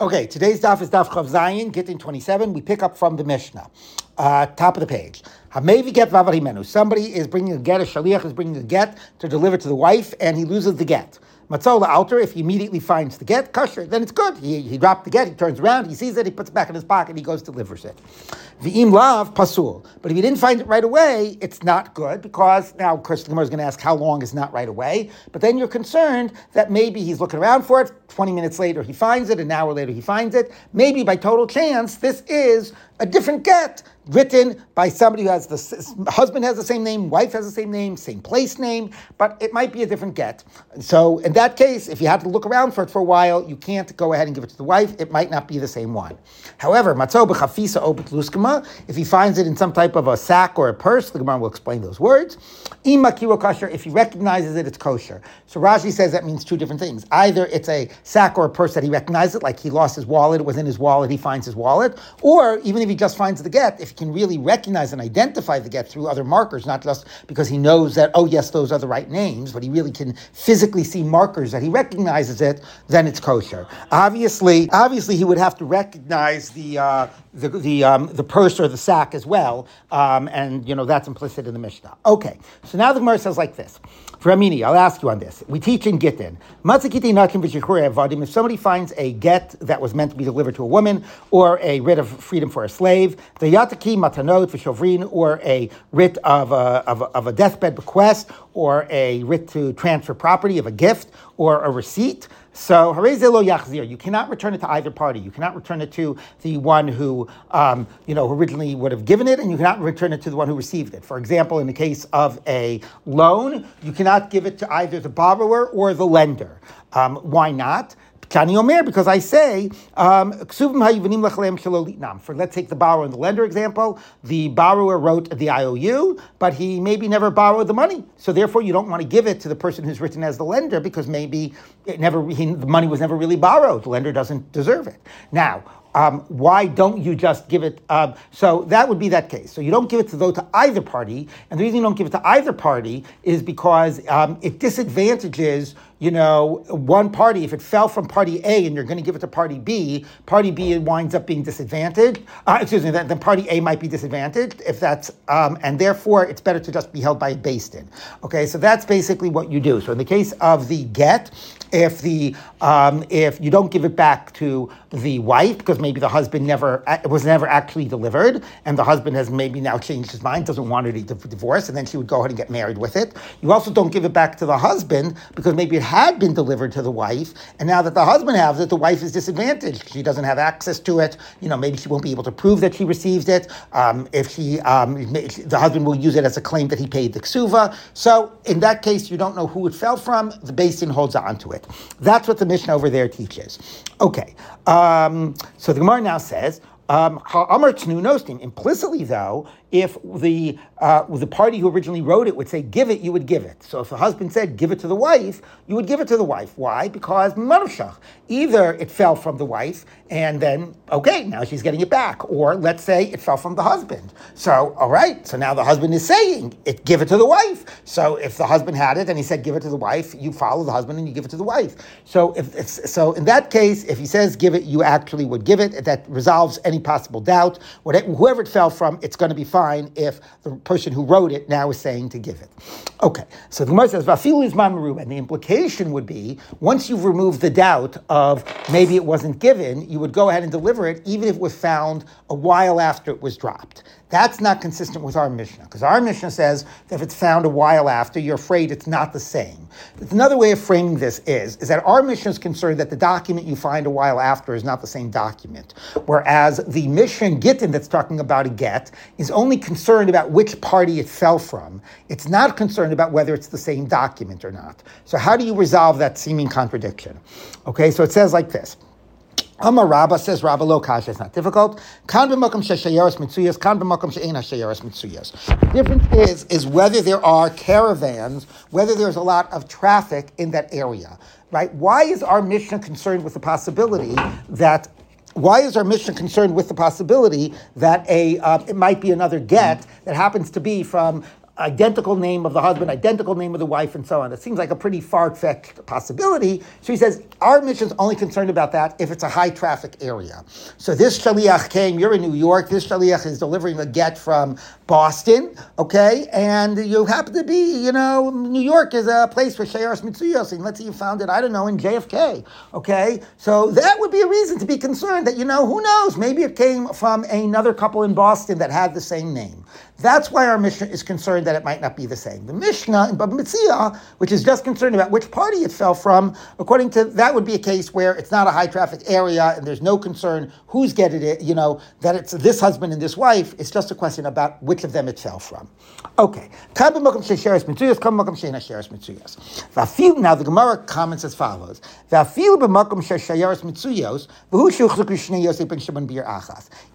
Okay, today's daf is daf Chav Zayin, Gittin 27. We pick up from the Mishnah, uh, top of the page. Hamevi get vavarimenu. Somebody is bringing a get, a shaliach is bringing a get to deliver to the wife, and he loses the get. Matzola alter, if he immediately finds the get, kosher, then it's good. He, he dropped the get, he turns around, he sees it, he puts it back in his pocket, he goes delivers it. V'im lav pasul. But if he didn't find it right away, it's not good because now, of course, is going to ask how long is not right away. But then you're concerned that maybe he's looking around for it. 20 minutes later, he finds it. An hour later, he finds it. Maybe by total chance, this is a different get written by somebody who has the husband has the same name, wife has the same name, same place name, but it might be a different get. So in that case, if you have to look around for it for a while, you can't go ahead and give it to the wife. It might not be the same one. However, matzo b'chafisa obet luskama, if he finds it in some type of a sack or a purse, the Gemara will explain those words. Ima kosher, if he recognizes it, it's kosher. So Rashi says that means two different things. Either it's a sack or a purse that he recognizes, it, like he lost his wallet, it was in his wallet, he finds his wallet, or even if he just finds the get, if can really recognize and identify the get through other markers, not just because he knows that, oh, yes, those are the right names, but he really can physically see markers that he recognizes it, then it's kosher. Obviously, obviously, he would have to recognize the uh, the the, um, the purse or the sack as well, um, and you know that's implicit in the Mishnah. Okay, so now the Gemara says like this. For Amini, I'll ask you on this. We teach in Gittin. If somebody finds a get that was meant to be delivered to a woman, or a writ of freedom for a slave, the yataki matanot for or a writ of a, of a, of a deathbed bequest, or a writ to transfer property of a gift, or a receipt. So lo yachzir, you cannot return it to either party. You cannot return it to the one who um, you know originally would have given it, and you cannot return it to the one who received it. For example, in the case of a loan, you cannot give it to either the borrower or the lender. Um, why not? Kani Omer, because I say, um, for let's take the borrower and the lender example. The borrower wrote the IOU, but he maybe never borrowed the money. So therefore, you don't want to give it to the person who's written as the lender because maybe it never he, the money was never really borrowed. The lender doesn't deserve it. Now, um, why don't you just give it? Uh, so that would be that case. So you don't give it to though to either party, and the reason you don't give it to either party is because um, it disadvantages you know, one party, if it fell from party A and you're going to give it to party B, party B winds up being disadvantaged. Uh, excuse me, then, then, party A might be disadvantaged if that's, um, and therefore it's better to just be held by a beis din. Okay, so that's basically what you do. So in the case of the get, if the um, if you don't give it back to the wife because maybe the husband never it was never actually delivered and the husband has maybe now changed his mind doesn't want to divorce and then she would go ahead and get married with it you also don't give it back to the husband because maybe it had been delivered to the wife, and now that the husband has it, the wife is disadvantaged. She doesn't have access to it. You know, maybe she won't be able to prove that she received it. Um, if she, um, the husband will use it as a claim that he paid the ksuva. So in that case, you don't know who it fell from. The beis din holds on to it. That's what the Mishnah over there teaches. Okay, um, so the Gemara now says. Um, implicitly, though, if the uh, the party who originally wrote it would say give it, you would give it. So if the husband said give it to the wife, you would give it to the wife. Why? Because manushach. Either it fell from the wife and then okay, now she's getting it back, or let's say it fell from the husband. So all right, so now the husband is saying it give it to the wife. So if the husband had it and he said give it to the wife, you follow the husband and you give it to the wife. So if so in that case, if he says give it, you actually would give it. That resolves any possible doubt. Whatever, whoever it fell from, it's going to be fine if the person who wrote it now is saying to give it. Okay, so the Gemara says, Vafilu is mamaru, and the implication would be once you've removed the doubt of maybe it wasn't given, you would go ahead and deliver it, even if it was found a while after it was dropped. That's not consistent with our Mishnah, because our Mishnah says that if it's found a while after, you're afraid it's not the same. Another way of framing this is, is that our Mishnah is concerned that the document you find a while after is not the same document, whereas the Mishnah Gittin that's talking about a get is only concerned about which party it fell from. It's not concerned about whether it's the same document or not. So how do you resolve that seeming contradiction? Okay, so it says like this. Amar Rabba says Rabba lo kasha. It's not difficult. Kan b'makom she'shayeres mitzuyas. Kan b'makom she'ein hashayeres mitzuyas. The difference is is whether there are caravans, whether there's a lot of traffic in that area, right? Why is our Mishnah concerned with the possibility that why is our Mishnah concerned with the possibility that a uh, it might be another get that happens to be from identical name of the husband, identical name of the wife, and so on. It seems like a pretty far fetched possibility. So he says, our Mishnah is only concerned about that if it's a high traffic area. So this shaliach came, you're in New York, this shaliach is delivering a get from Boston, okay, and you happen to be, you know, New York is a place for Shayaras Mitsuyos, and let's say you found it, I don't know, in JFK, okay? So that would be a reason to be concerned that, you know, who knows, maybe it came from another couple in Boston that had the same name. That's why our Mishnah is concerned that it might not be the same. The Mishnah in Baba Metzia, which is just concerned about which party it fell from, according to that would be a case where it's not a high traffic area and there's no concern who's getting it, you know, that it's this husband and this wife. It's just a question about which of them it fell from. Okay. Now the Gemara comments as follows.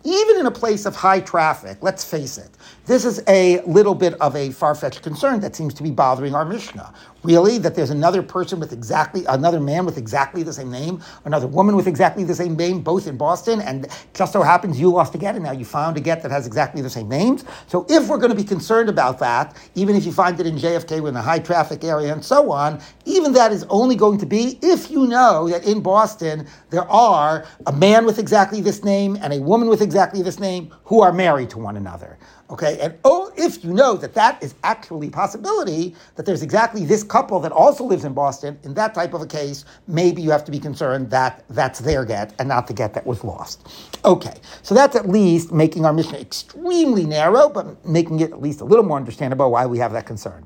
Even in a place of high traffic, let's face it, this is a little bit of a far-fetched concern that seems to be bothering our Mishnah. Really, that there's another person with exactly another man with exactly the same name, another woman with exactly the same name, both in Boston, and just so happens you lost a get, and now you found a get that has exactly the same names. So if we're going to be concerned about that, even if you find it in JFK in a high traffic area and so on, even that is only going to be if you know that in Boston there are a man with exactly this name and a woman with exactly this name who are married to one another. Okay, and oh, if you know that that is actually a possibility, that there's exactly this couple that also lives in Boston, in that type of a case, maybe you have to be concerned that that's their get and not the get that was lost. Okay, so that's at least making our Mishnah extremely narrow, but making it at least a little more understandable why we have that concern.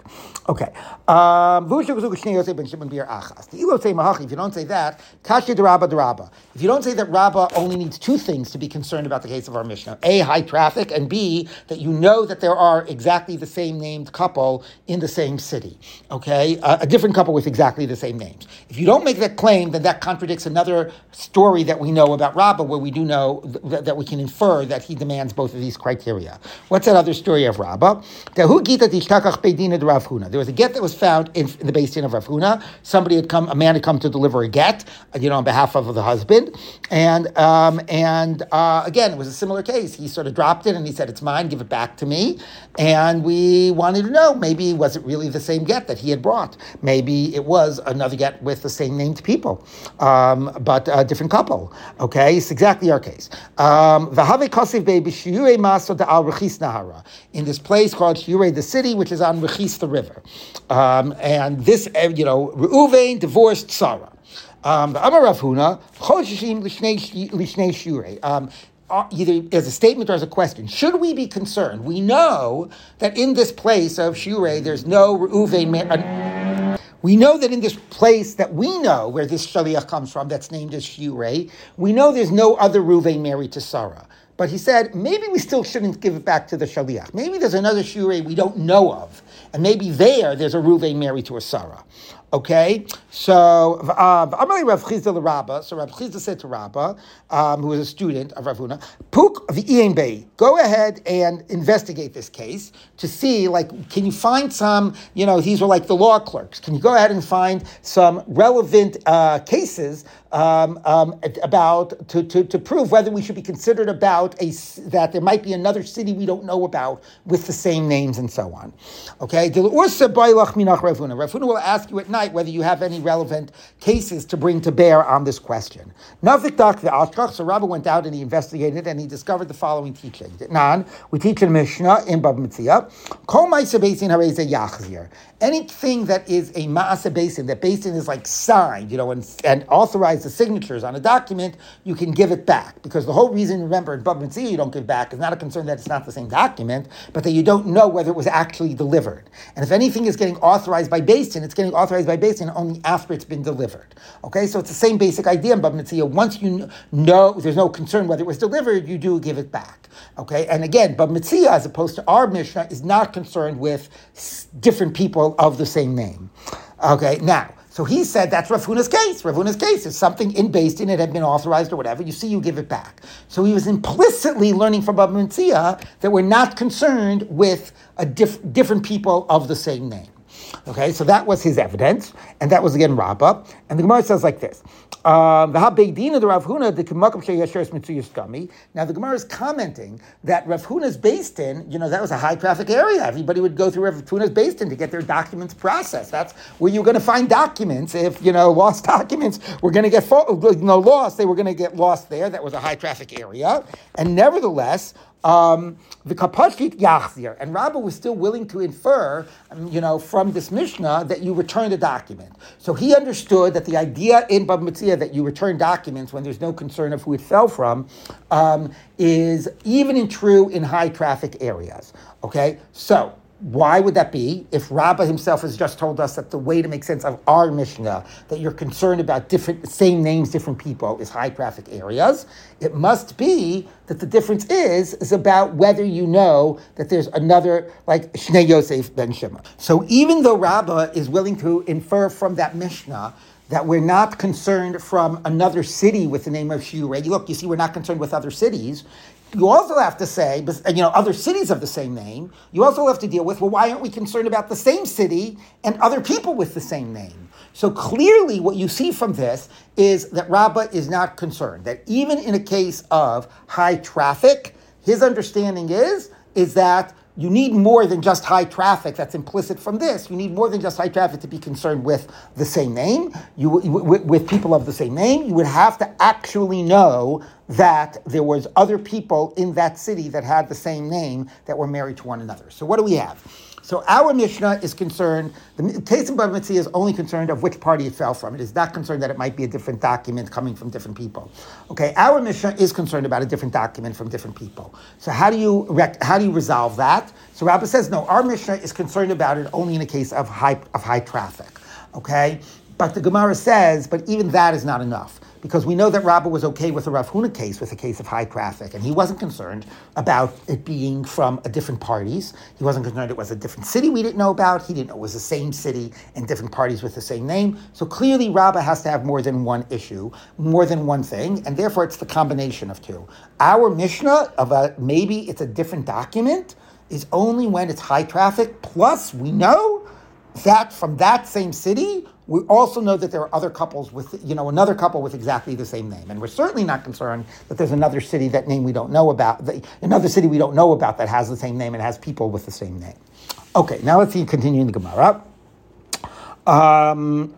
Okay, um, if you don't say that, if you don't say that Rabbah only needs two things to be concerned about the case of our Mishnah, A, high traffic, and B, that you know that there are exactly the same named couple in the same city, okay? Uh, a different couple with exactly the same names. If you don't make that claim, then that contradicts another story that we know about Rabbah, where we do know th- that we can infer that he demands both of these criteria. What's that other story of Rabbah? There was a get that was found in, in the beis din of Rav Huna. Somebody had come, a man had come to deliver a get, uh, you know, on behalf of the husband, and um, and uh, again, it was a similar case. He sort of dropped it and he said, "It's mine. Give it back." back to me. And we wanted to know maybe was it really the same get that he had brought? Maybe it was another get with the same named people, um, but a different couple. Okay, it's exactly our case. Um, in this place called Shiure, the city, which is on Rechis, the river. Um, and this, uh, you know, Reuven divorced Sarah. Um, Uh, either as a statement or as a question. Should we be concerned? We know that in this place of Shure, there's no Reuven. Uh, we know that in this place that we know where this shaliach comes from, that's named as Shure, we know there's no other Reuven married to Sarah. But he said maybe we still shouldn't give it back to the shaliach. Maybe there's another Shure we don't know of, and maybe there there's a Reuven married to a Sarah. Okay, so Amali Rav Chisda Rabba. So Rav Chisda said to Rabba, um, who was a student of Rav Huna, Puk Bay, go ahead and investigate this case to see, like, can you find some, you know, these were like the law clerks. Can you go ahead and find some relevant uh, cases um, um, about to, to, to prove whether we should be considered about a that there might be another city we don't know about with the same names and so on. Okay, Rav Huna will ask you at night whether you have any relevant cases to bring to bear on this question. So Rabbah went out and he investigated and he discovered the following teaching. Nan, we teach in Mishnah in Bab Mitzia, Kol Anything that is a Maasa beis din, that beis din is like signed, you know, and, and authorized the signatures on a document, you can give it back. Because the whole reason, remember, in Bab Mitzia you don't give back is not a concern that it's not the same document, but that you don't know whether it was actually delivered. And if anything is getting authorized by beis din, it's getting authorized by beis din only after it's been delivered. Okay, so it's the same basic idea in Bab Mitzia. Once you know there's no concern whether it was delivered, you do give it back. Okay, and again, Bab Mitzia, as opposed to our Mishnah, is not concerned with different people of the same name. Okay, now, so he said that's Rav case. Rav case is something in based in it had been authorized or whatever. You see, you give it back. So he was implicitly learning from Bab Mitzia that we're not concerned with a diff- different people of the same name. Okay, so that was his evidence, and that was again Rabbah. And the Gemara says like this. Um, the Mitsuyasgummy. now the Gemara is commenting that Rav Huna's beis din, you know, that was a high traffic area. Everybody would go through Rav Huna's beis din to get their documents processed. That's where you're going to find documents. If you know lost documents were going to get you know lost, they were going to get lost there. That was a high traffic area, and nevertheless, um, the kapashit yachzir, and Rabbah was still willing to infer, um, you know, from this Mishnah that you return the document. So he understood that the idea in Bab Mitzia that you return documents when there's no concern of who it fell from um, is even in true in high traffic areas. Okay, so why would that be if Rabbah himself has just told us that the way to make sense of our Mishnah, that you're concerned about different same names, different people, is high traffic areas? It must be that the difference is is about whether you know that there's another like Shnei Yosef ben Shimon. So even though Rabbah is willing to infer from that Mishnah that we're not concerned from another city with the name of Shiurei. Look, you see, we're not concerned with other cities you also have to say, you know, other cities of the same name. You also have to deal with, well, why aren't we concerned about the same city and other people with the same name? So clearly, what you see from this is that Rabbah is not concerned. That even in a case of high traffic, his understanding is is that you need more than just high traffic that's implicit from this. You need more than just high traffic to be concerned with the same name, you, with, with people of the same name. You would have to actually know that there was other people in that city that had the same name that were married to one another. So what do we have? So our Mishnah is concerned, the case of Bava Metzia is only concerned of which party it fell from. It is not concerned that it might be a different document coming from different people. Okay, our Mishnah is concerned about a different document from different people. So how do you rec- how do you resolve that? So Rabbah says, no, our Mishnah is concerned about it only in a case of high, of high traffic. Okay? But the Gemara says, but even that is not enough because we know that Rabbah was okay with the Rav Huna case, with a case of high traffic, and he wasn't concerned about it being from a different parties. He wasn't concerned it was a different city we didn't know about. He didn't know it was the same city and different parties with the same name. So clearly, Rabbah has to have more than one issue, more than one thing, and therefore it's the combination of two. Our Mishnah of a maybe it's a different document is only when it's high traffic. Plus, we know that from that same city we also know that there are other couples with, you know, another couple with exactly the same name. And we're certainly not concerned that there's another city that name we don't know about, another city we don't know about that has the same name and has people with the same name. Okay, now let's see, continuing the Gemara. Um,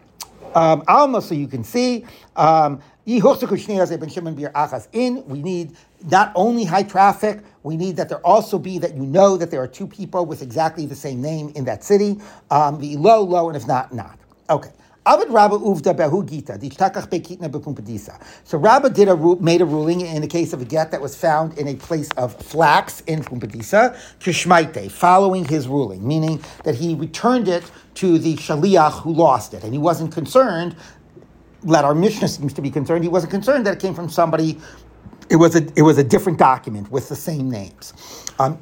um, Alma, so you can see, um, in, we need not only high traffic, we need that there also be that you know that there are two people with exactly the same name in that city. Um, the low, low, and if not, not. Okay. So Rabba did a made a ruling in the case of a get that was found in a place of flax in Pumpadisa, kishmaite, following his ruling, meaning that he returned it to the shaliach who lost it, and he wasn't concerned. That our Mishnah seems to be concerned. He wasn't concerned that it came from somebody it was a it was a different document with the same names. Um,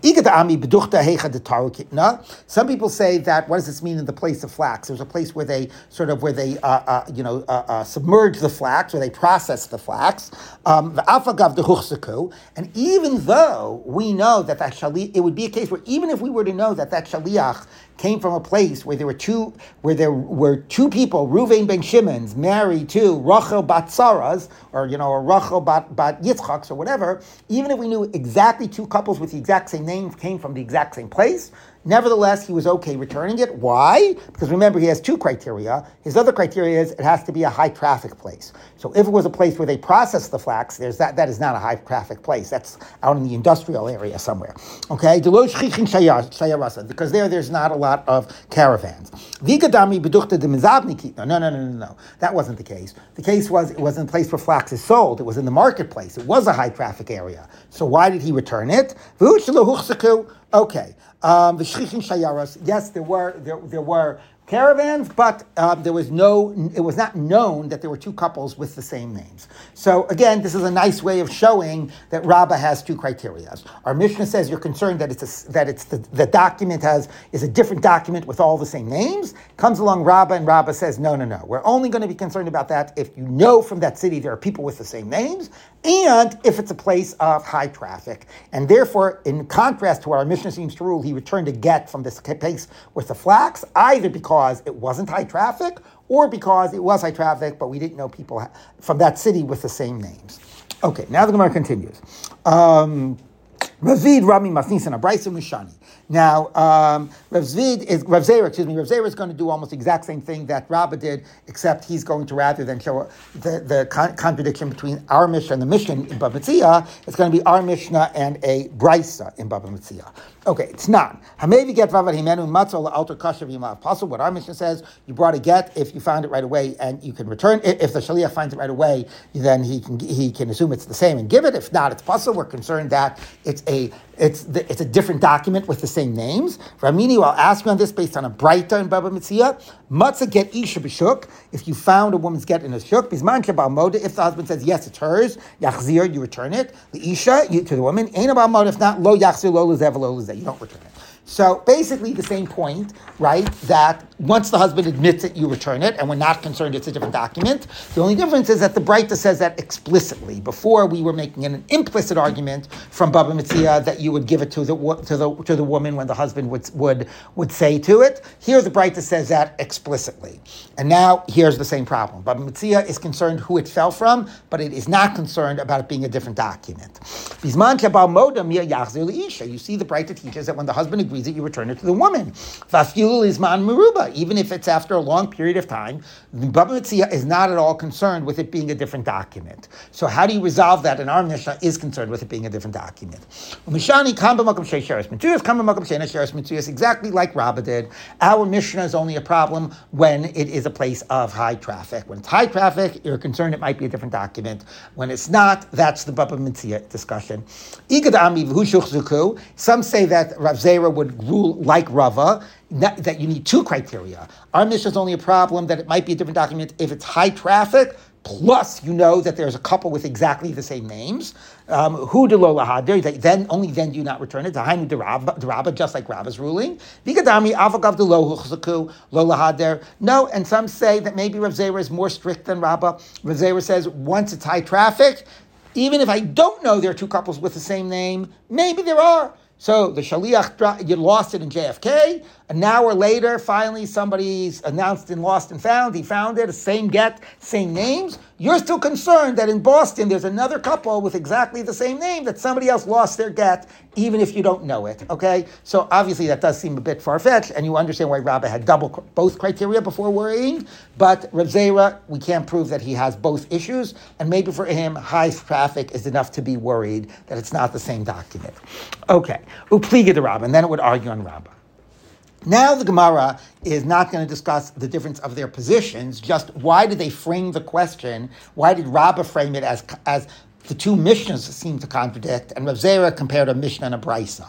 some people say that what does this mean in the place of flax? There's a place where they sort of where they uh, uh, you know uh, uh submerge the flax, where they process the flax. Um, the afagav the and even though we know that that shaliach, it would be a case where even if we were to know that that shaliach came from a place where there were two where there were two people, Ruvain ben Shimon's, married to Rachel bat Saras, or you know, or Rachel bat, bat Yitzchak's, or whatever. Even if we knew exactly two couples with the exact same name came from the exact same place, Nevertheless, he was okay returning it. Why? Because remember, he has two criteria. His other criteria is it has to be a high traffic place. So if it was a place where they process the flax, there's that, that is not a high traffic place. That's out in the industrial area somewhere. Okay? Because there, there's not a lot of caravans. No, no, no, no, no, no. That wasn't the case. The case was it was in a place where flax is sold. It was in the marketplace. It was a high traffic area. So why did he return it? Okay. Um, the shchichin shayaras, yes, there were there, there were caravans, but uh, there was no, it was not known that there were two couples with the same names. So again, this is a nice way of showing that Rabbah has two criteria. Our Mishnah says you're concerned that it's a, that it's the, the document has is a different document with all the same names. Comes along Rabbah and Rabbah says no, no, no. We're only going to be concerned about that if you know from that city there are people with the same names, and if it's a place of high traffic. And therefore, in contrast to what our Mishnah seems to rule, he returned a get from this place with the flax, either because it wasn't high traffic or because it was high traffic, but we didn't know people from that city with the same names. Okay, now the Gemara continues. Um, Ravid Rami Masnisan Abraisa Mishani. Now, um, Rav Zvid is Rav Zera, excuse me, Rav Zera is going to do almost the exact same thing that Rabbah did, except he's going to rather than show the, the con- contradiction between our Mishnah and the Mishnah in Baba Metzia, it's going to be our Mishnah and a Brisa in Baba Metzia. Okay, it's not. Hamevi get vavad himenu matzol alter kashav Apostle, what our Mishnah says, you brought a get if you found it right away and you can return it. If the shaliach finds it right away, then he can he can assume it's the same and give it. If not, it's possible. We're concerned that it's a it's the, it's a different document with the same names. Ramini, I'll ask you on this based on a Breita in Baba Mitzia. Matzah get isha b'shuk. If you found a woman's get in a shuk, bisman kebal moda. If the husband says yes, it's hers, yachzir, you return it. The isha to the woman. Ain't about moda. If not, lo yachzir lo lezev lo lezeh. You don't return it. So basically, the same point, right? That once the husband admits it, you return it, and we're not concerned it's a different document. The only difference is that the Breita says that explicitly. Before, we were making an implicit argument from Baba Mitzia that you would give it to the to the to the woman when the husband would would would say to it. Here, the Breita says that explicitly, and now here's the same problem. Baba Mitzia is concerned who it fell from, but it is not concerned about it being a different document. You see, the Breita teaches that when the husband agrees that you return it to the woman. Vafilul is man maruba, even if it's after a long period of time, the Baba Mitzia is not at all concerned with it being a different document. So how do you resolve that? And our Mishnah is concerned with it being a different document. Exactly like Rabbah did. Our Mishnah is only a problem when it is a place of high traffic. When it's high traffic, you're concerned it might be a different document. When it's not, that's the Baba Mitzia discussion. Some say that Rav Zera would would rule like Rava, that, that you need two criteria. Our Mishnah is only a problem that it might be a different document if it's high traffic, plus you know that there's a couple with exactly the same names. Um, who de lahadir? Then only then do you not return it. Tahainu derabba, just like Rabba's ruling. Vigadami avagav de lo lahadir. No, and some say that maybe Rav Zera is more strict than Rabba. Rav Zera says once it's high traffic, even if I don't know there are two couples with the same name, maybe there are. So the shaliach, you lost it in JFK. An hour later, finally, somebody's announced and lost and found. He found it, same get, same names. You're still concerned that in Boston there's another couple with exactly the same name that somebody else lost their get, even if you don't know it. Okay, so obviously that does seem a bit far fetched, and you understand why Rabbah had double both criteria before worrying. But Rav Zera, we can't prove that he has both issues, and maybe for him, high traffic is enough to be worried that it's not the same document. Okay, upliga the Rabbah, and then it would argue on Rabbah. Now the Gemara is not going to discuss the difference of their positions, just why did they frame the question? Why did Rabbah frame it as, as the two Mishnahs seem to contradict, and Rav Zera compared a Mishnah and a Brisa.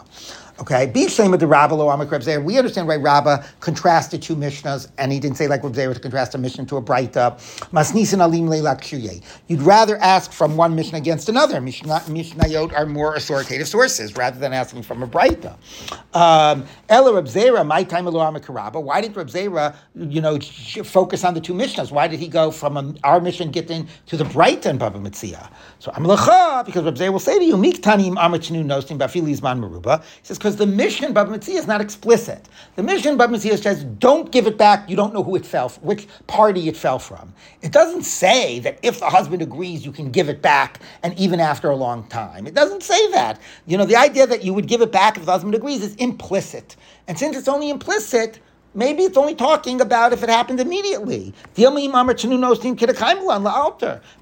Okay, be same with the Rabbah lo Amak Reb We understand why Rabbah contrasted two Mishnahs, and he didn't say like Reb Zera to contrast a Mishnah to a Breita. Masnisin alim leilak You'd rather ask from one Mishnah against another. Mishnah, Mishnayot are more authoritative sources rather than asking from a Breita. Um, Ella Reb my time lo Amak Rabbah. Why did Reb you know, focus on the two Mishnahs? Why did he go from a, our Mishnah getting to the Breita and Baba Mitzia? So Amlecha, because Reb Zera will say to you, Miktanim Amachnu Nostim Bafilizman Maruba. He says, because the Mishnah Mitzia is not explicit. The Mishnah Mitzia says, don't give it back, you don't know who it fell from, which party it fell from. It doesn't say that if the husband agrees, you can give it back, and even after a long time. It doesn't say that. You know, the idea that you would give it back if the husband agrees is implicit. And since it's only implicit, Maybe it's only talking about if it happened immediately.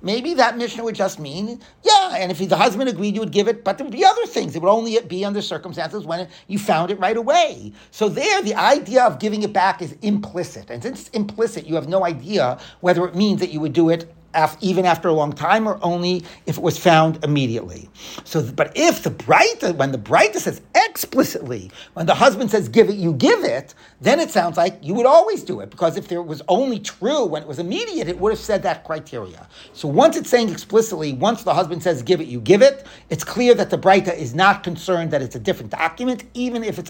Maybe that Mishnah would just mean, yeah, and if the husband agreed, you would give it, but there would be other things. It would only be under circumstances when you found it right away. So there, the idea of giving it back is implicit. And since it's implicit, you have no idea whether it means that you would do it even after a long time, or only if it was found immediately. So, but if the Breita, when the Breita says explicitly, when the husband says give it, you give it, then it sounds like you would always do it because if there was only true when it was immediate, it would have said that criteria. So once it's saying explicitly, once the husband says give it, you give it, it's clear that the Breita is not concerned that it's a different document, even if it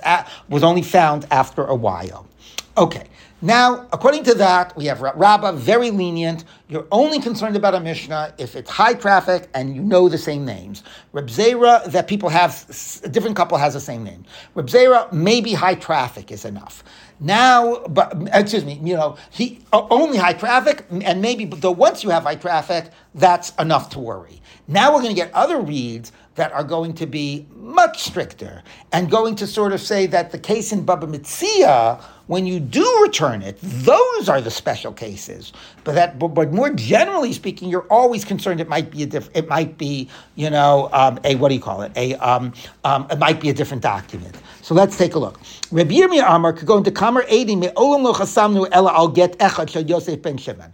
was only found after a while. Okay. Now, according to that, we have Rabbah very lenient. You're only concerned about a Mishnah if it's high traffic and you know the same names. Reb Zera, that people have, a different couple has the same name. Reb Zera, maybe high traffic is enough. Now, but excuse me, you know, he only high traffic, and maybe though once you have high traffic, that's enough to worry. Now we're going to get other reads that are going to be much stricter and going to sort of say that the case in Baba Mitzia when you do return it, those are the special cases. But that, but, but more generally speaking, you're always concerned it might be a diff, it might be, you know, um, a what do you call it? A um, um, it might be a different document. So let's take a look. Rabbi Yirmiyah Amar could go into Kamar Eidim me'olam lo chasamnu ela al get echad shel Yosef ben Shimon.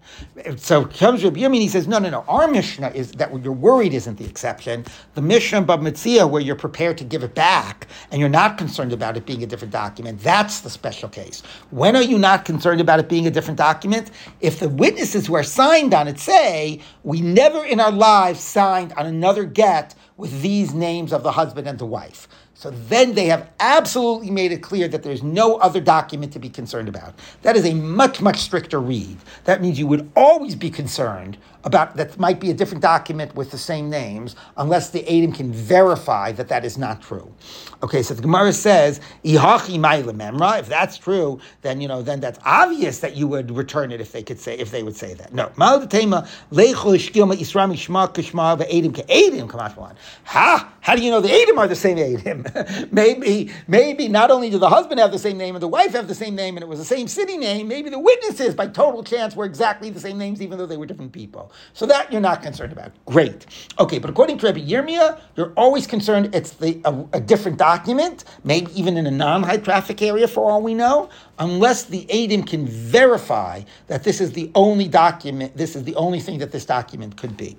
So comes Rabbi Yirmiyah he says, no, no, no. Our Mishnah is that you're worried isn't the exception. The Mishnah Bab Mitzia where you're prepared to give it back and you're not concerned about it being a different document. That's the special case. When are you not concerned about it being a different document? If the witnesses who are signed on it say, we never in our lives signed on another get with these names of the husband and the wife. So then they have absolutely made it clear that there's no other document to be concerned about. That is a much, much stricter read. That means you would always be concerned about that might be a different document with the same names, unless the Adim can verify that that is not true. Okay, so the Gemara says, If that's true, then you know, then that's obvious that you would return it if they could say if they would say that. No. Ha! How do you know the Adim are the same Adim? maybe, maybe not only do the husband have the same name and the wife have the same name and it was the same city name, maybe the witnesses by total chance were exactly the same names even though they were different people. So that you're not concerned about. Great. Okay, but according to Rabbi Yirmiyah, you're always concerned it's the a, a different document, maybe even in a non-high traffic area for all we know, unless the Adim can verify that this is the only document, this is the only thing that this document could be.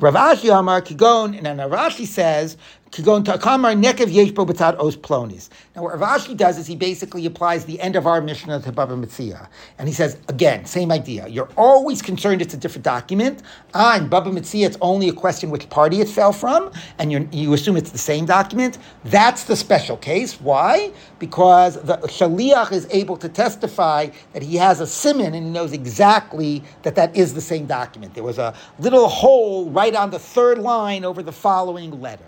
Rav Ashi Amar Kigon, and then says Kigon Takamar Nekev Yeshbo B'tzad Os Plonis. Now, what Rav Ashi does is he basically applies the end of our Mishnah to Baba Mitzia. And he says, again, same idea. You're always concerned it's a different document. Ah, in Baba Mitzia, it's only a question which party it fell from, and you assume it's the same document. That's the special case. Why? Because the Shaliach is able to testify that he has a simon and he knows exactly that that is the same document. There was a little hole right on the third line over the following letter.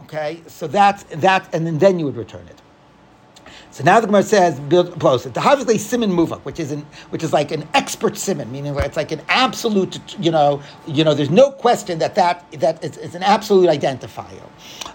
Okay, so that's that, and then, you would return it. So now the Gemara says, build close. The obviously simon muvak, which is an, which is like an expert simon, meaning it's like an absolute, you know, you know, there's no question that that that it's, it's an absolute identifier.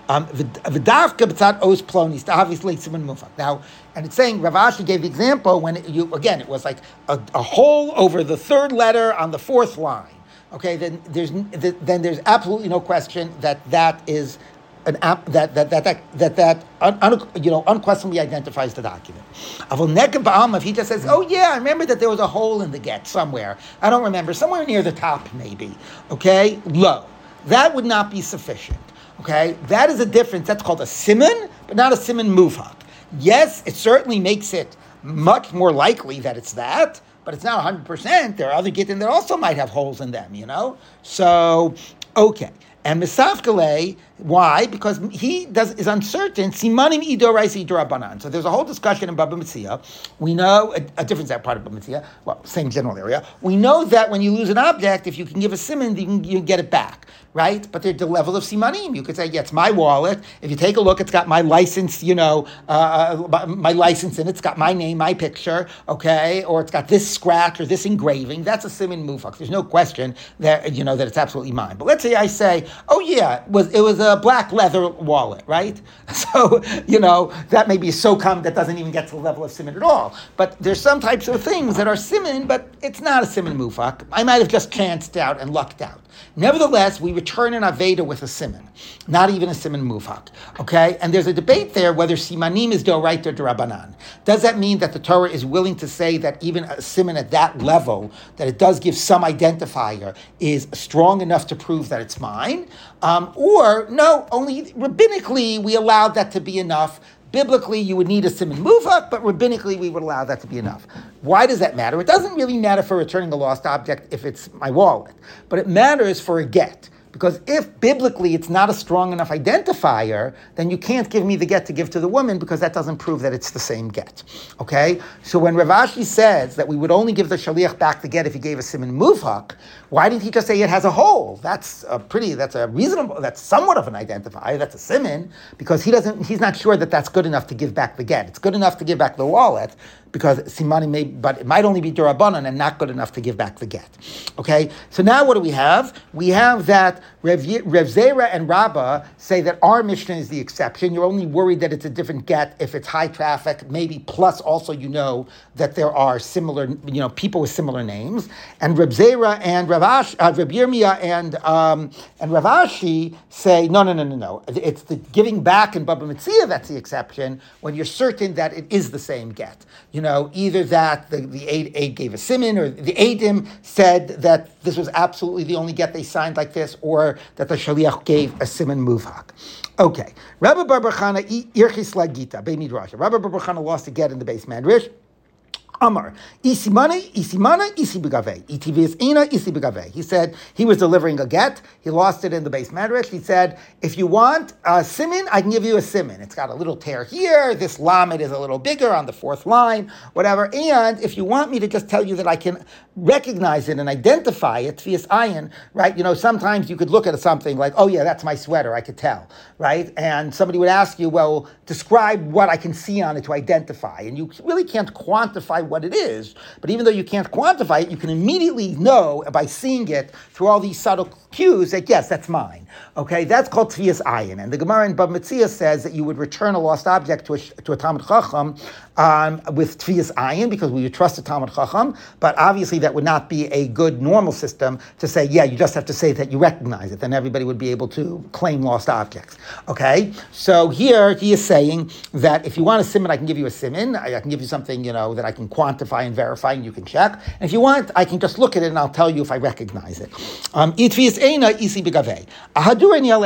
Um, V'davka b'tzad os plonis, obviously simon muvak. Now, and it's saying Rav Ashi gave the example when it, you again it was like a, a hole over the third letter on the fourth line. Okay, then there's then there's absolutely no question that that is an app that that that that that, that un, un, you know unquestionably identifies the document. If he just says, "Oh yeah, I remember that there was a hole in the get somewhere. I don't remember somewhere near the top, maybe." Okay, low. That would not be sufficient. Okay, that is a difference. That's called a simon, but not a simon muvhak. Yes, it certainly makes it much more likely that it's that, but it's not 100%. There are other gittin that also might have holes in them, you know? So, okay. And Misafkale, why? Because he does is uncertain. Simanim idoraisi idorabanan. So there's a whole discussion in Baba Mitzia. We know a, a different part of Baba Mitzia. Well, same general area. We know that when you lose an object, if you can give a simon, you can, you get it back right? But there's the level of simanim. You could say, yeah, it's my wallet. If you take a look, it's got my license, you know, uh, uh my license in it. It's got my name, my picture, okay? Or it's got this scratch or this engraving. That's a siman mufak. There's no question that, you know, that it's absolutely mine. But let's say I say, oh yeah, it was, it was a black leather wallet, right? So, you know, that may be so common that doesn't even get to the level of siman at all. But there's some types of things that are siman, but it's not a siman mufak. I might have just chanced out and lucked out. Nevertheless, we return an Aveda with a simon, not even a simon muvhak. Okay? And there's a debate there whether simanim is doraita or drabanan. Does that mean that the Torah is willing to say that even a simon at that level, that it does give some identifier, is strong enough to prove that it's mine? Um, or, no, only rabbinically we allowed that to be enough Biblically, you would need a simon muvak, but rabbinically, we would allow that to be enough. Why does that matter? It doesn't really matter for returning a lost object if it's my wallet, but it matters for a get Because if biblically it's not a strong enough identifier, then you can't give me the get to give to the woman because that doesn't prove that it's the same get. Okay? So when Rav Ashi says that we would only give the shaliach back the get if he gave a simon muvhak, why didn't he just say it has a hole? That's a pretty, that's a reasonable, that's somewhat of an identifier. That's a simon because he doesn't, he's not sure that that's good enough to give back the get. It's good enough to give back the wallet, because simani may, but it might only be durabanan and not good enough to give back the get. Okay, so now what do we have? We have that Rev, Rev Zera and Rabbah say that our Mishnah is the exception. You're only worried that it's a different get if it's high traffic, maybe plus also you know that there are similar, you know, people with similar names. And Rev Zera and Rav, Ash, uh, Reb Yirmiyah and um, and Rav Ashi say no, no, no, no, no. It's the giving back in Baba Metzia that's the exception when you're certain that it is the same get you know, either that the, the aid, aid gave a simon, or the aidim said that this was absolutely the only get they signed like this, or that the shaliach gave a simon muvhak. Okay, Rabbi Barbarchana irchis lagita be midrash. Rabbi Barbarchana lost a get in the base madrish. Amar, Isimane, isimane, Isibigave. Itivis Ina, Isibigave. He said he was delivering a get. He lost it in the base madrash. He said, if you want a simin, I can give you a simin. It's got a little tear here. This lamed is a little bigger on the fourth line, whatever. And if you want me to just tell you that I can recognize it and identify it, Tvias ayin, right? You know, sometimes you could look at something like, oh yeah, that's my sweater. I could tell, right? And somebody would ask you, well, describe what I can see on it to identify. And you really can't quantify what it is. But even though you can't quantify it, you can immediately know by seeing it through all these subtle cues that yes, that's mine. Okay, that's called Tvias Ayin. And the Gemara in Bab Metzia says that you would return a lost object to a, to a Talmud Chacham um, with Tvias Ayin because we would trust a Talmud Chacham. But obviously, that would not be a good normal system to say, yeah, you just have to say that you recognize it. Then everybody would be able to claim lost objects. Okay, so here he is saying that if you want a simon, I can give you a simon. I, I can give you something, you know, that I can quantify and verify, and you can check. And if you want, I can just look at it and I'll tell you if I recognize it. Um,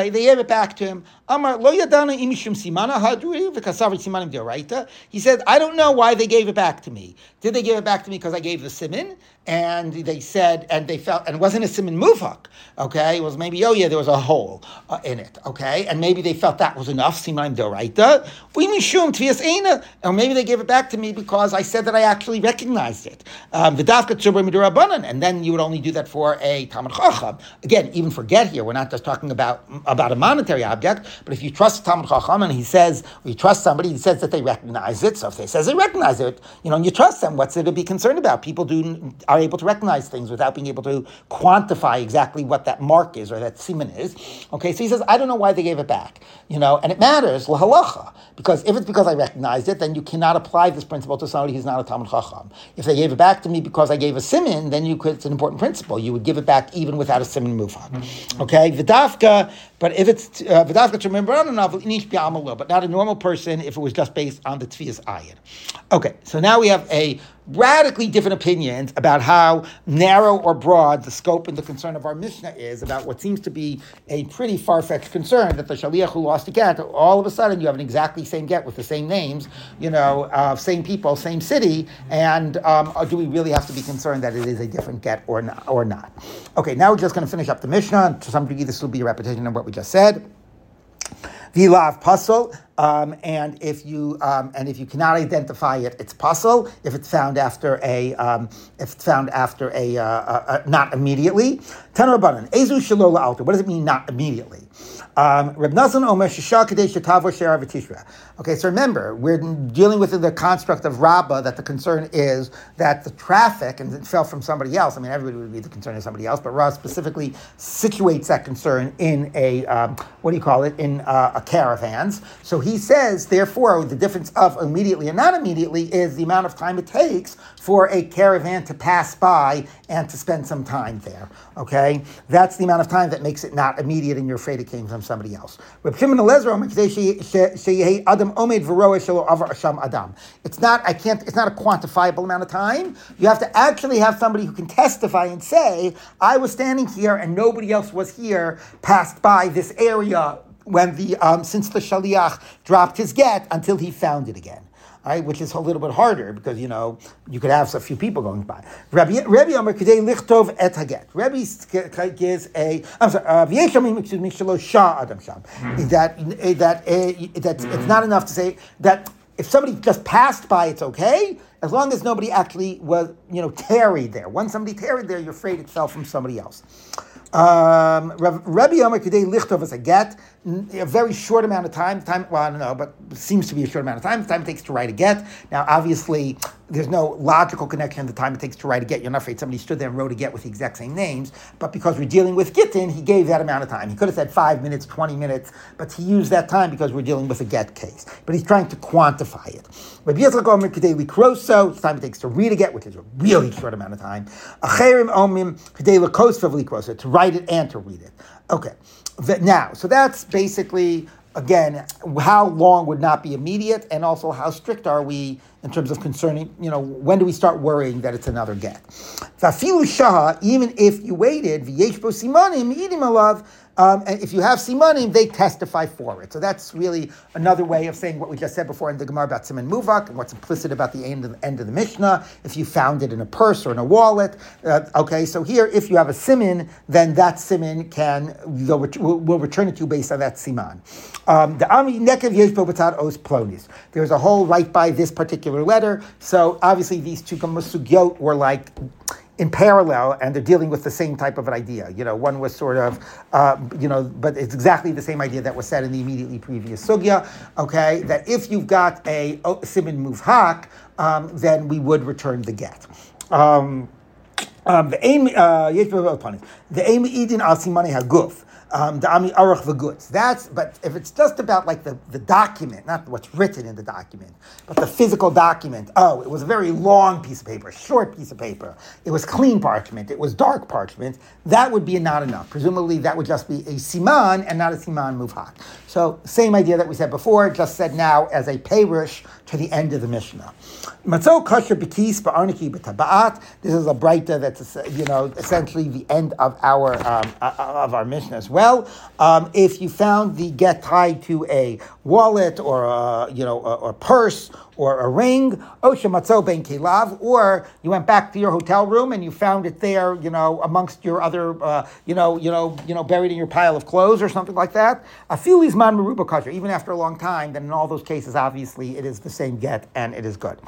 they gave it back to him. Amar lo yadana imishum simana haduri v'kasav simanim dioraita. He said, I don't know why they gave it back to me. Did they give it back to me because I gave the simin? And they said, and they felt, and wasn't a simin mufak, okay? It was maybe, oh yeah, there was a hole uh, in it, okay? And maybe they felt that was enough, simanim dioraita. We mishum tvias eina. Or maybe they gave it back to me because I said that I actually recognized it. Um, V'dafka tzubra midurabanan. And then you would only do that for a Talmud Chacham. Again, even forget here, we're not just talking about, about a monetary object, but if you trust Talmud Chacham and he says, or you trust somebody, he says that they recognize it. So if they says they recognize it, you know, and you trust them, what's there to be concerned about? People do are able to recognize things without being able to quantify exactly what that mark is or that siman is. Okay, so he says, I don't know why they gave it back. You know, and it matters, lahalacha, because if it's because I recognized it, then you cannot apply this principle to somebody who's not a Talmud Chacham. If they gave it back to me because I gave a simon, then you could, it's an important principle. You would give it back even without a simon mufan. Mm-hmm. Okay, vidafka, but if it's vidafka to remember, on a novel, but not a normal person if it was just based on the tfias ayin. Okay, so now we have a radically different opinions about how narrow or broad the scope and the concern of our Mishnah is about what seems to be a pretty far fetched concern that the Shaliach who lost a get, all of a sudden you have an exactly same get with the same names, you know, uh, same people, same city, and um, do we really have to be concerned that it is a different get or not? Or not? Okay, now we're just going to finish up the Mishnah. To some degree, this will be a repetition of what we just said. Vilav pasul. Um, and if you um, and if you cannot identify it, it's pasul. If it's found after a um, if it's found after a, uh, uh, uh not immediately. Ezu shalola alter. What does it mean not immediately? Um, Reb Nazan Omer. Okay, so remember, we're dealing with the construct of Rabbah that the concern is that the traffic, and it fell from somebody else. I mean, everybody would be the concern of somebody else, but Rabbah specifically situates that concern in a, um, what do you call it, in uh, a caravans. So he says, therefore, the difference of immediately and not immediately is the amount of time it takes for a caravan to pass by and to spend some time there. Okay, that's the amount of time that makes it not immediate, and you're afraid it came from somebody else. It's not. I can't. It's not a quantifiable amount of time. You have to actually have somebody who can testify and say, "I was standing here and nobody else was here, passed by this area." When the um, since the shaliach dropped his get until he found it again. right? Which is a little bit harder because you know you could have a few people going by. Rabbi Rabbi Amar Kedei Lichtov Et Haget. Rabbi gives a I'm sorry. Uh, excuse me. Shalosh Adam Sham. That that uh, that it's not enough to say that if somebody just passed by, it's okay, as long as nobody actually was, you know, tarried there. Once somebody tarried there, you're afraid it fell from somebody else. Um, Rabbi Yomer Kedei Lichtov as a get, a very short amount of time. Time, well, I don't know, but seems to be a short amount of time. The time it takes to write a get. Now, obviously, there's no logical connection the time it takes to write a get. You're not afraid somebody stood there and wrote a get with the exact same names. But because we're dealing with Gittin, he gave that amount of time. He could have said five minutes, 20 minutes, but he used that time because we're dealing with a get case. But he's trying to quantify it. Yitzchak Omer Kedei Likroso, the time it takes to read a get, which is a really short amount of time. Acherim Omim Kedei Likroso, to write it and to read it. Okay. Now, so that's basically again, how long would not be immediate, and also how strict are we in terms of concerning, you know, when do we start worrying that it's another get? Shaha, even if you waited, v'yeshbo simanim, idim alav, um, and if you have simanim, they testify for it. So that's really another way of saying what we just said before in the Gemara about siman muvak and what's implicit about the end of, the, end of the Mishnah. If you found it in a purse or in a wallet, uh, okay. So here, if you have a siman, then that siman can will, will return it to you based on that siman. Um, the ami nekev os plonis. There's a whole right by this particular letter. So obviously, these two sugyot were like in parallel, and they're dealing with the same type of an idea. You know, one was sort of, uh, you know, but it's exactly the same idea that was said in the immediately previous sugya. Okay, that if you've got a oh, simin muvhak, um, then we would return the get. Um, um, the aim, uh, the aim idin al simani haguf Um, the Ami V'Gutz. That's, but if it's just about like the, the document, not what's written in the document, but the physical document, oh, it was a very long piece of paper, a short piece of paper, it was clean parchment, it was dark parchment, that would be not enough. Presumably that would just be a siman and not a siman muvhak. So same idea that we said before, just said now as a payrush to the end of the Mishnah. Matzo. This is a breita that's you know essentially the end of our um, uh, of our Mishnah as well. Um, if you found the get tied to a wallet or a you know a, a purse or a ring, Oshamatzo ben Kilav, or you went back to your hotel room and you found it there, you know, amongst your other, uh, you know, you know, you know, buried in your pile of clothes or something like that. Afilis man meruba kasher, even after a long time, then in all those cases, obviously, it is the same get and it is good.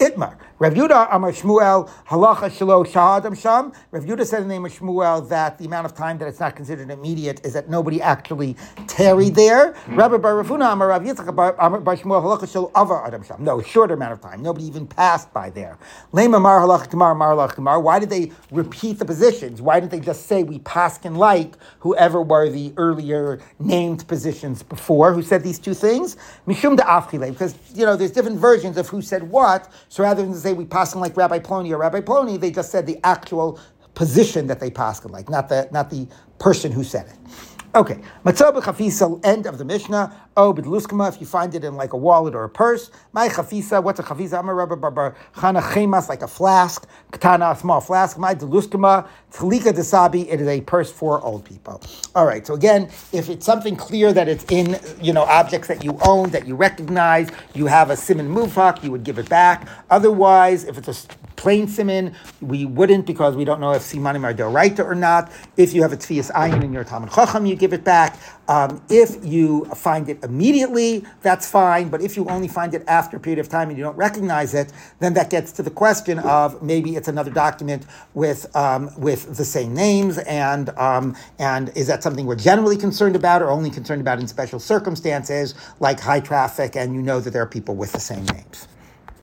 Itmar, Rav Yudah Amar Shmuel halacha shelo shahadam sham. Rav Yudah said in the name of Shmuel that the amount of time that it's not considered immediate is that nobody actually tarried there. Hmm. Rabbi Bar Ravuna Amar Rav Yitzchak Bar Shmuel halacha shelo avar adam sham. No, shorter amount of time. Nobody even passed by there. Lema mar halach tamar mar halach tamar. Why did they repeat the positions? Why didn't they just say we paskin like whoever were the earlier named positions before who said these two things? Mishum de afchile, because you know there's different versions of who said what. So rather than say we paskin like Rabbi Ploni or Rabbi Ploni, they just said the actual position that they paskin like, not the not the person who said it. Okay, matzah b'chafisa, end of the Mishnah. Oh, b'dluskama, if you find it in like a wallet or a purse. My chafisa, what's a chafisa? I'm a rubber barbar chana chemas, like a flask. Katana, a small flask. My deluskama, tzlika desabi, it is a purse for old people. All right, so again, if it's something clear that it's in, you know, objects that you own, that you recognize, you have a simon mufak, you would give it back. Otherwise, if it's a plain simin, we wouldn't because we don't know if simanim are doraita or not. If you have a tevias ayin in your Talmid Chacham, you give it back. Um, if you find it immediately, that's fine. But if you only find it after a period of time and you don't recognize it, then that gets to the question of maybe it's another document with um, with the same names, and um, and is that something we're generally concerned about, or only concerned about in special circumstances like high traffic, and you know that there are people with the same names.